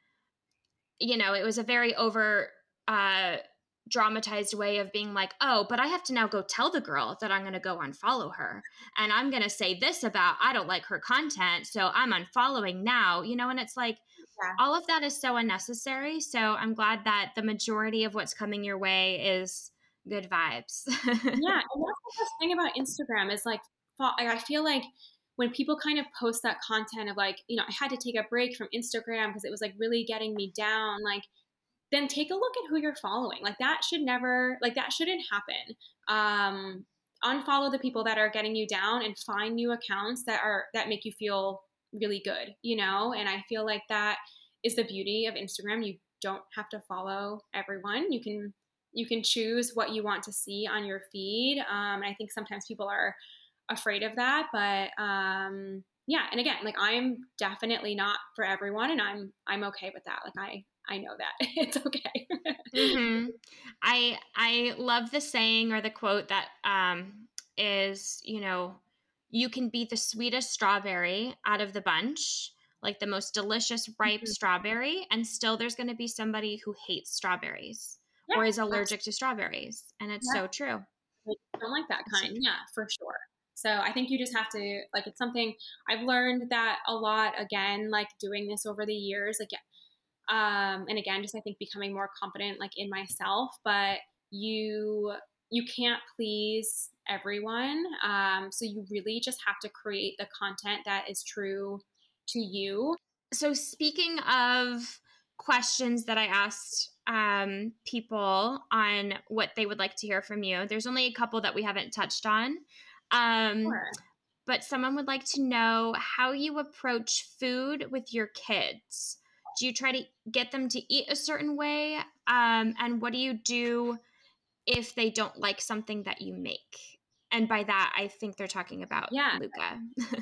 you know, it was a very over uh, dramatized way of being like, oh, but I have to now go tell the girl that I'm going to go unfollow her. And I'm going to say this about, I don't like her content. So I'm unfollowing now, you know, and it's like, yeah. all of that is so unnecessary. So I'm glad that the majority of what's coming your way is good vibes. yeah. And that's the best thing about Instagram is like, I feel like when people kind of post that content of like, you know, I had to take a break from Instagram because it was like really getting me down, like, then take a look at who you're following. Like that should never, like that shouldn't happen. Um, unfollow the people that are getting you down and find new accounts that are that make you feel really good, you know? And I feel like that is the beauty of Instagram. You don't have to follow everyone. You can you can choose what you want to see on your feed. Um, and I think sometimes people are afraid of that, but um, yeah. And again, like I'm definitely not for everyone, and I'm I'm okay with that. Like I I know that it's okay. mm-hmm. I I love the saying or the quote that um, is you know you can be the sweetest strawberry out of the bunch like the most delicious ripe mm-hmm. strawberry and still there's going to be somebody who hates strawberries yeah, or is allergic to strawberries and it's yeah. so true I don't like that kind yeah for sure so I think you just have to like it's something I've learned that a lot again like doing this over the years like um and again just I think becoming more confident like in myself but you you can't please everyone um so you really just have to create the content that is true to you so speaking of questions that I asked um, people on what they would like to hear from you. There's only a couple that we haven't touched on. Um, sure. But someone would like to know how you approach food with your kids. Do you try to get them to eat a certain way? Um, and what do you do if they don't like something that you make? And by that, I think they're talking about yeah. Luca.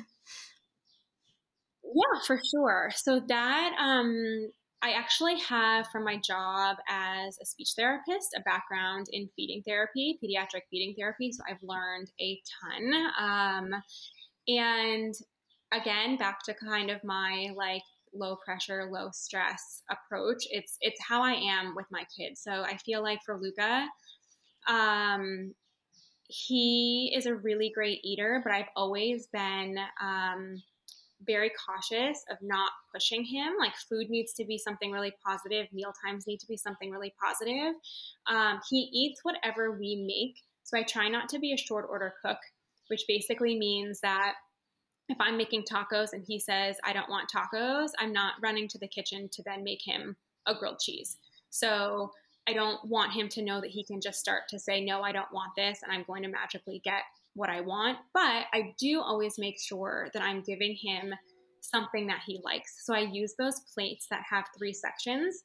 yeah, for sure. So that um, I actually have from my job as a speech therapist a background in feeding therapy, pediatric feeding therapy. So I've learned a ton. Um, and again, back to kind of my like low pressure, low stress approach. It's it's how I am with my kids. So I feel like for Luca, um, he is a really great eater, but I've always been um, very cautious of not pushing him. Like food needs to be something really positive, meal times need to be something really positive. Um, he eats whatever we make. So I try not to be a short order cook, which basically means that if I'm making tacos and he says, I don't want tacos, I'm not running to the kitchen to then make him a grilled cheese. So I don't want him to know that he can just start to say, No, I don't want this, and I'm going to magically get what I want, but I do always make sure that I'm giving him something that he likes. So I use those plates that have three sections.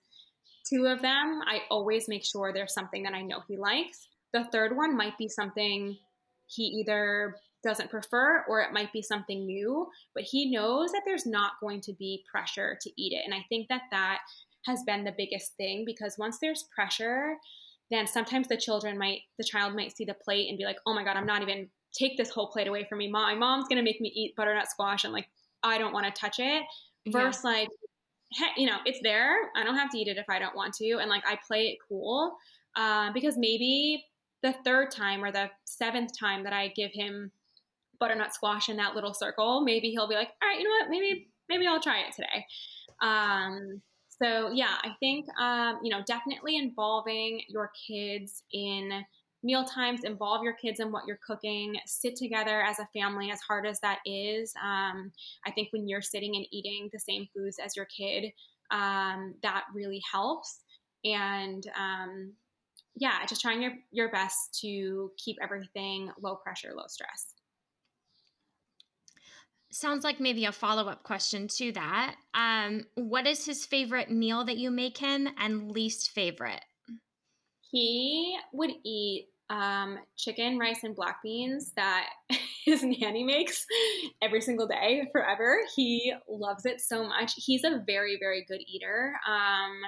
Two of them, I always make sure there's something that I know he likes. The third one might be something he either doesn't prefer or it might be something new, but he knows that there's not going to be pressure to eat it. And I think that that has been the biggest thing because once there's pressure, then sometimes the children might the child might see the plate and be like, "Oh my god, I'm not even take this whole plate away from me. Mom, my mom's gonna make me eat butternut squash. I'm like, I don't want to touch it. Versus yeah. like, hey, you know, it's there. I don't have to eat it if I don't want to. And like, I play it cool uh, because maybe the third time or the seventh time that I give him butternut squash in that little circle, maybe he'll be like, all right, you know what? Maybe maybe I'll try it today. Um, so yeah, I think um, you know definitely involving your kids in meal times involve your kids in what you're cooking sit together as a family as hard as that is um, i think when you're sitting and eating the same foods as your kid um, that really helps. And um, yeah just trying your, your best to keep everything low pressure low stress. Sounds like maybe a follow-up question to that. Um, what is his favorite meal that you make him and least favorite? He would eat um, chicken, rice, and black beans that his nanny makes every single day forever. He loves it so much. He's a very, very good eater. Um,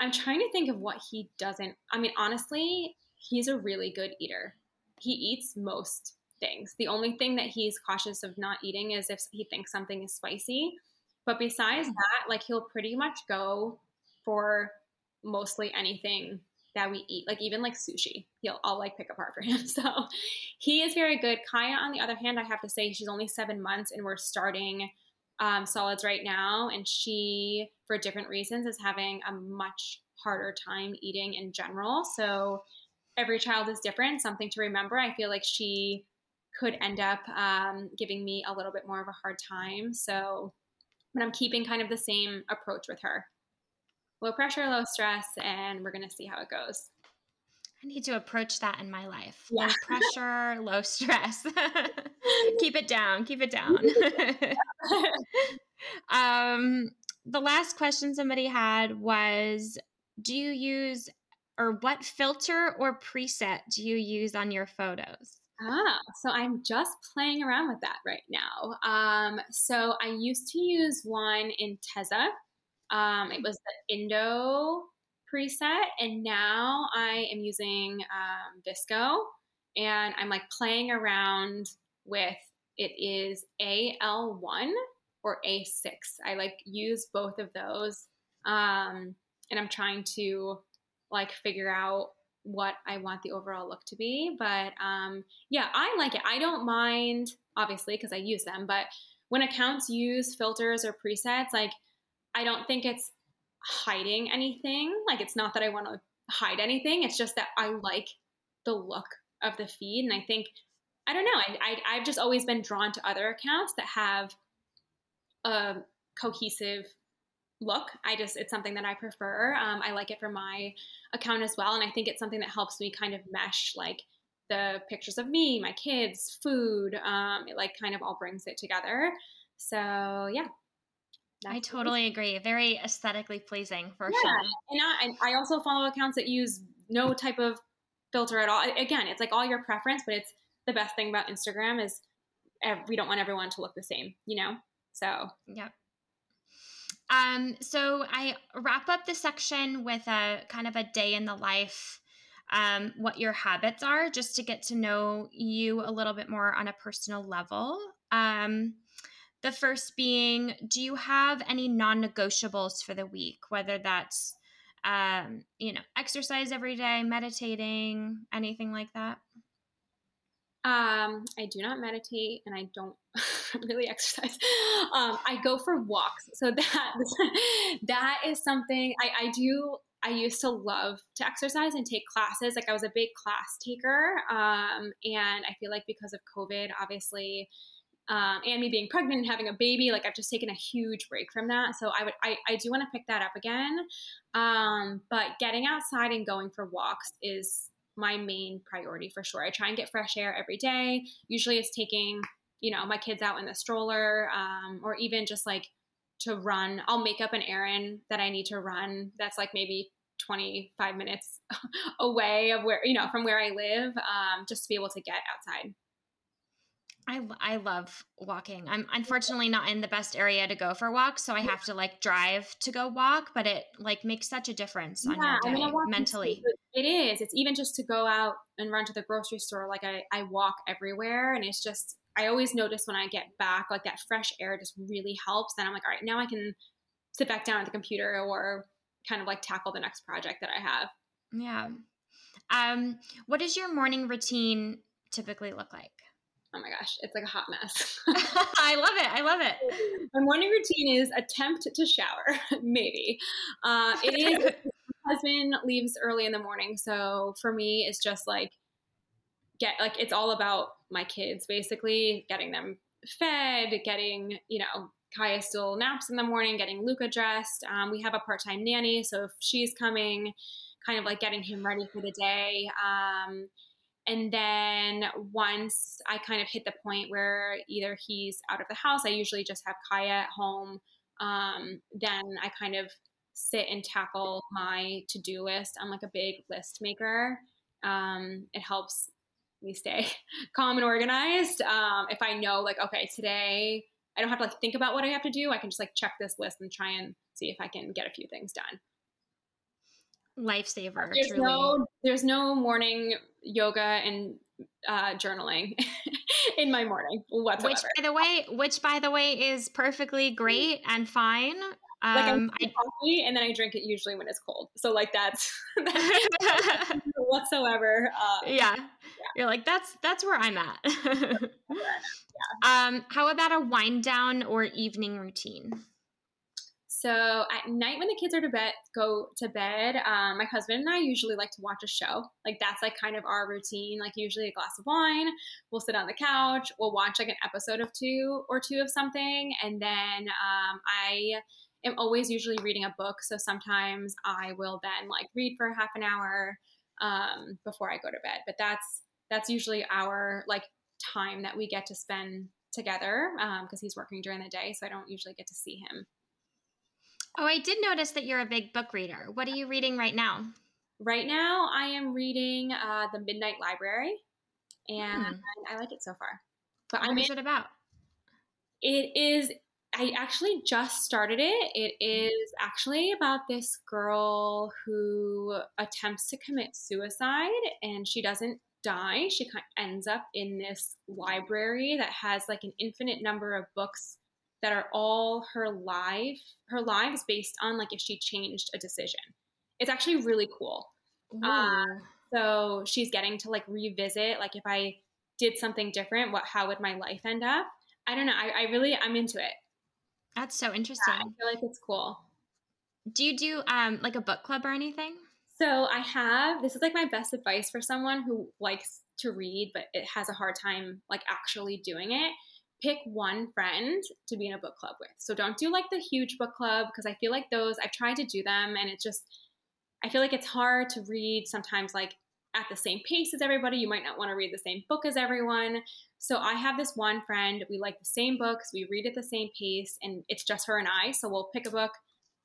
I'm trying to think of what he doesn't. I mean, honestly, he's a really good eater. He eats most things. The only thing that he's cautious of not eating is if he thinks something is spicy. But besides that, like he'll pretty much go for mostly anything that we eat, like even like sushi, he'll I'll like pick apart for him. So he is very good. Kaya, on the other hand, I have to say she's only seven months and we're starting um, solids right now, and she, for different reasons, is having a much harder time eating in general. So every child is different. Something to remember. I feel like she could end up um, giving me a little bit more of a hard time. So, but I'm keeping kind of the same approach with her low pressure, low stress, and we're going to see how it goes. I need to approach that in my life. Yeah. Low pressure, low stress. keep it down, keep it down. um, the last question somebody had was Do you use or what filter or preset do you use on your photos? Ah, so I'm just playing around with that right now. Um, so I used to use one in Tezza, um, it was the Indo preset, and now I am using um, VSCO, and I'm like playing around with it is AL1 or A6. I like use both of those. Um, and I'm trying to like figure out what I want the overall look to be. But um, yeah, I like it. I don't mind, obviously, because I use them. But when accounts use filters or presets, like I don't think it's hiding anything. Like it's not that I want to hide anything. It's just that I like the look of the feed. And I think, I don't know, I, I, I've just always been drawn to other accounts that have a cohesive look. I just, it's something that I prefer. Um, I like it for my account as well. And I think it's something that helps me kind of mesh like the pictures of me, my kids, food. Um, it like kind of all brings it together. So yeah. I totally agree. Very aesthetically pleasing for yeah. sure. And I, and I also follow accounts that use no type of filter at all. Again, it's like all your preference, but it's the best thing about Instagram is we don't want everyone to look the same, you know? So, yep. Um, so I wrap up the section with a kind of a day in the life, um, what your habits are, just to get to know you a little bit more on a personal level. Um, the first being, do you have any non negotiables for the week, whether that's, um, you know, exercise every day, meditating, anything like that? Um, I do not meditate and I don't really exercise. Um, I go for walks. So that that is something I, I do. I used to love to exercise and take classes. Like I was a big class taker. Um, and I feel like because of COVID, obviously, um, and me being pregnant and having a baby, like I've just taken a huge break from that. So I would, I, I do want to pick that up again. Um, but getting outside and going for walks is my main priority for sure. I try and get fresh air every day. Usually it's taking, you know, my kids out in the stroller, um, or even just like to run. I'll make up an errand that I need to run that's like maybe 25 minutes away of where, you know, from where I live, um, just to be able to get outside. I, I love walking. I'm unfortunately not in the best area to go for walks, so I have to like drive to go walk, but it like makes such a difference on your day I mean, mentally. It is. It's even just to go out and run to the grocery store. Like I, I walk everywhere and it's just I always notice when I get back, like that fresh air just really helps. Then I'm like, all right, now I can sit back down at the computer or kind of like tackle the next project that I have. Yeah. Um, what does your morning routine typically look like? Oh my gosh, it's like a hot mess. I love it. I love it. My morning routine is attempt to shower, maybe. Uh, it is. My husband leaves early in the morning, so for me, it's just like get like it's all about my kids, basically getting them fed, getting you know Kaya still naps in the morning, getting Luca dressed. Um, we have a part time nanny, so if she's coming, kind of like getting him ready for the day. Um, and then once I kind of hit the point where either he's out of the house, I usually just have Kaya at home. Um, then I kind of sit and tackle my to do list. I'm like a big list maker. Um, it helps me stay calm and organized. Um, if I know, like, okay, today I don't have to like think about what I have to do, I can just like check this list and try and see if I can get a few things done lifesaver. There's truly. no there's no morning yoga and uh, journaling in my morning whatsoever. Which by the way, which by the way is perfectly great and fine. Um, like I um, coffee and then I drink it usually when it's cold. So like that's, that's whatsoever. Uh, yeah. yeah. you're like that's that's where I'm at. yeah. Um, how about a wind down or evening routine? So at night when the kids are to bed, go to bed, um, my husband and I usually like to watch a show. Like that's like kind of our routine. Like usually a glass of wine, we'll sit on the couch, we'll watch like an episode of two or two of something, and then um, I am always usually reading a book. So sometimes I will then like read for half an hour um, before I go to bed. But that's that's usually our like time that we get to spend together because um, he's working during the day, so I don't usually get to see him. Oh, I did notice that you're a big book reader. What are you reading right now? Right now, I am reading uh, The Midnight Library, and hmm. I like it so far. But what I'm is in, it about? It is. I actually just started it. It is actually about this girl who attempts to commit suicide, and she doesn't die. She ends up in this library that has like an infinite number of books that are all her life, her lives based on like if she changed a decision. It's actually really cool. Uh, so she's getting to like revisit like if I did something different, what how would my life end up? I don't know. I, I really I'm into it. That's so interesting. Yeah, I feel like it's cool. Do you do um like a book club or anything? So I have this is like my best advice for someone who likes to read but it has a hard time like actually doing it. Pick one friend to be in a book club with. So don't do like the huge book club because I feel like those I've tried to do them and it's just I feel like it's hard to read sometimes like at the same pace as everybody. You might not want to read the same book as everyone. So I have this one friend. We like the same books. We read at the same pace, and it's just her and I. So we'll pick a book,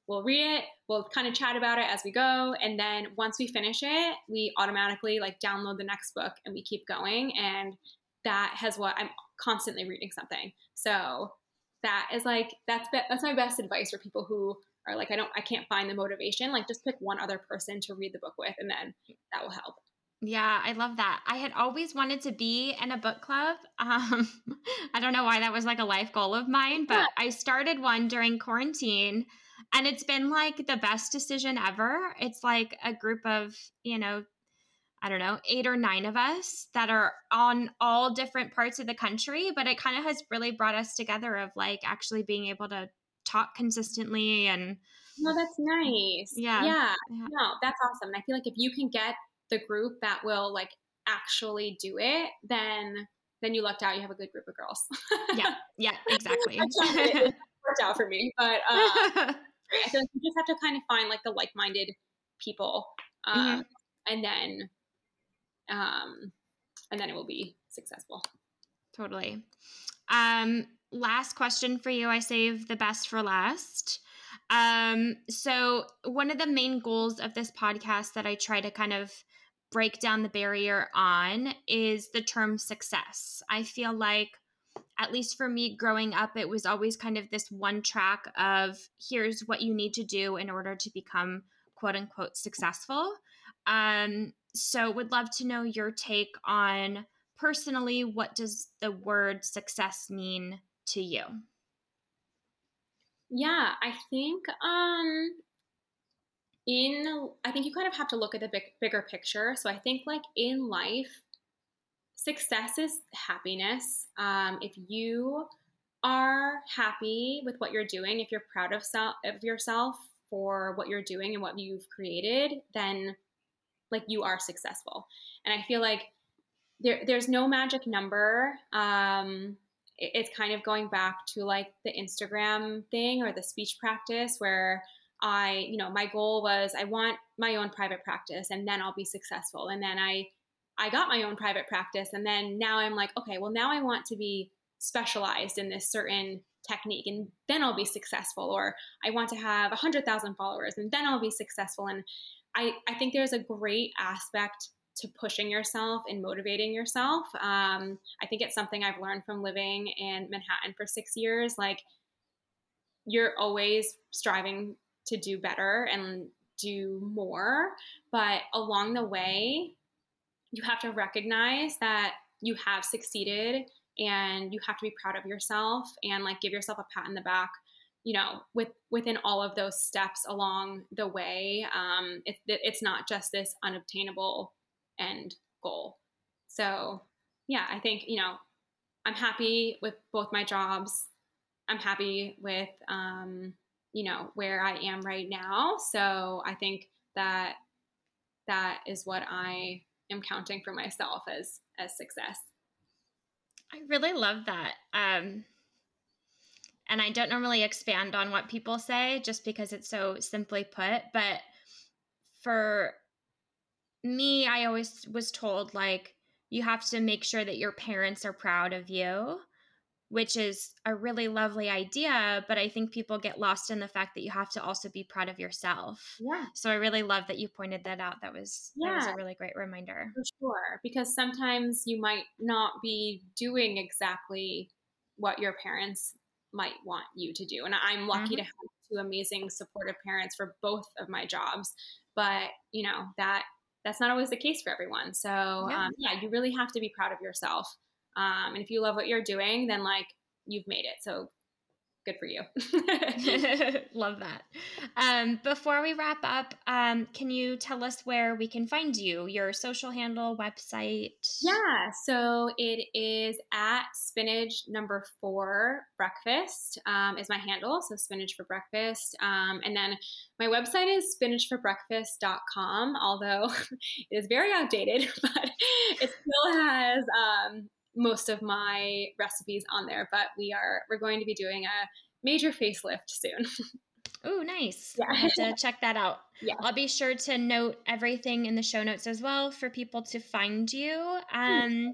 we'll read it, we'll kind of chat about it as we go, and then once we finish it, we automatically like download the next book and we keep going. And that has what I'm constantly reading something. So that is like that's that's my best advice for people who are like I don't I can't find the motivation. Like just pick one other person to read the book with, and then that will help. Yeah, I love that. I had always wanted to be in a book club. Um, I don't know why that was like a life goal of mine, but yeah. I started one during quarantine and it's been like the best decision ever. It's like a group of, you know, I don't know, eight or nine of us that are on all different parts of the country, but it kind of has really brought us together of like actually being able to talk consistently and no, that's nice. Yeah. yeah. Yeah. No, that's awesome. And I feel like if you can get the group that will like actually do it, then then you lucked out. You have a good group of girls. yeah, yeah, exactly. it worked out for me, but uh, I feel like you just have to kind of find like the like-minded people, um, mm-hmm. and then, um, and then it will be successful. Totally. Um, last question for you. I save the best for last. Um, so one of the main goals of this podcast that I try to kind of break down the barrier on is the term success. I feel like, at least for me growing up, it was always kind of this one track of here's what you need to do in order to become quote unquote successful. Um, so, would love to know your take on personally what does the word success mean to you? Yeah, I think um in i think you kind of have to look at the big, bigger picture so i think like in life success is happiness um, if you are happy with what you're doing if you're proud of, self, of yourself for what you're doing and what you've created then like you are successful. And i feel like there, there's no magic number. Um, it, it's kind of going back to like the instagram thing or the speech practice where I, you know, my goal was I want my own private practice and then I'll be successful. And then I I got my own private practice and then now I'm like, okay, well now I want to be specialized in this certain technique and then I'll be successful or I want to have a 100,000 followers and then I'll be successful. And I I think there's a great aspect to pushing yourself and motivating yourself. Um, I think it's something I've learned from living in Manhattan for six years. Like, you're always striving to do better and do more. But along the way, you have to recognize that you have succeeded and you have to be proud of yourself and like give yourself a pat in the back you know with within all of those steps along the way um it, it's not just this unobtainable end goal so yeah i think you know i'm happy with both my jobs i'm happy with um you know where I am right now. So I think that that is what I am counting for myself as as success. I really love that. Um, and I don't normally expand on what people say just because it's so simply put, but for me, I always was told like you have to make sure that your parents are proud of you which is a really lovely idea. But I think people get lost in the fact that you have to also be proud of yourself. Yeah. So I really love that you pointed that out. That was yeah. that was a really great reminder. For sure. Because sometimes you might not be doing exactly what your parents might want you to do. And I'm lucky mm-hmm. to have two amazing supportive parents for both of my jobs. But you know, that that's not always the case for everyone. So yeah, um, yeah you really have to be proud of yourself um, and if you love what you're doing, then like you've made it. So good for you. Love that. Um, before we wrap up, um, can you tell us where we can find you, your social handle, website? Yeah, so it is at spinach number four breakfast um, is my handle. So spinach for breakfast. Um, and then my website is spinachforbreakfast.com, although it is very outdated, but it still has um, most of my recipes on there, but we are we're going to be doing a major facelift soon. Oh, nice. Yeah. i have to check that out. Yeah. I'll be sure to note everything in the show notes as well for people to find you. Um,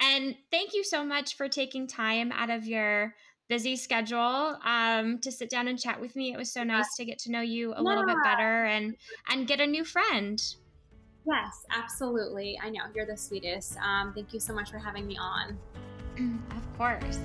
and thank you so much for taking time out of your busy schedule um, to sit down and chat with me. It was so nice to get to know you a yeah. little bit better and and get a new friend. Yes, absolutely. I know you're the sweetest. Um, thank you so much for having me on. of course.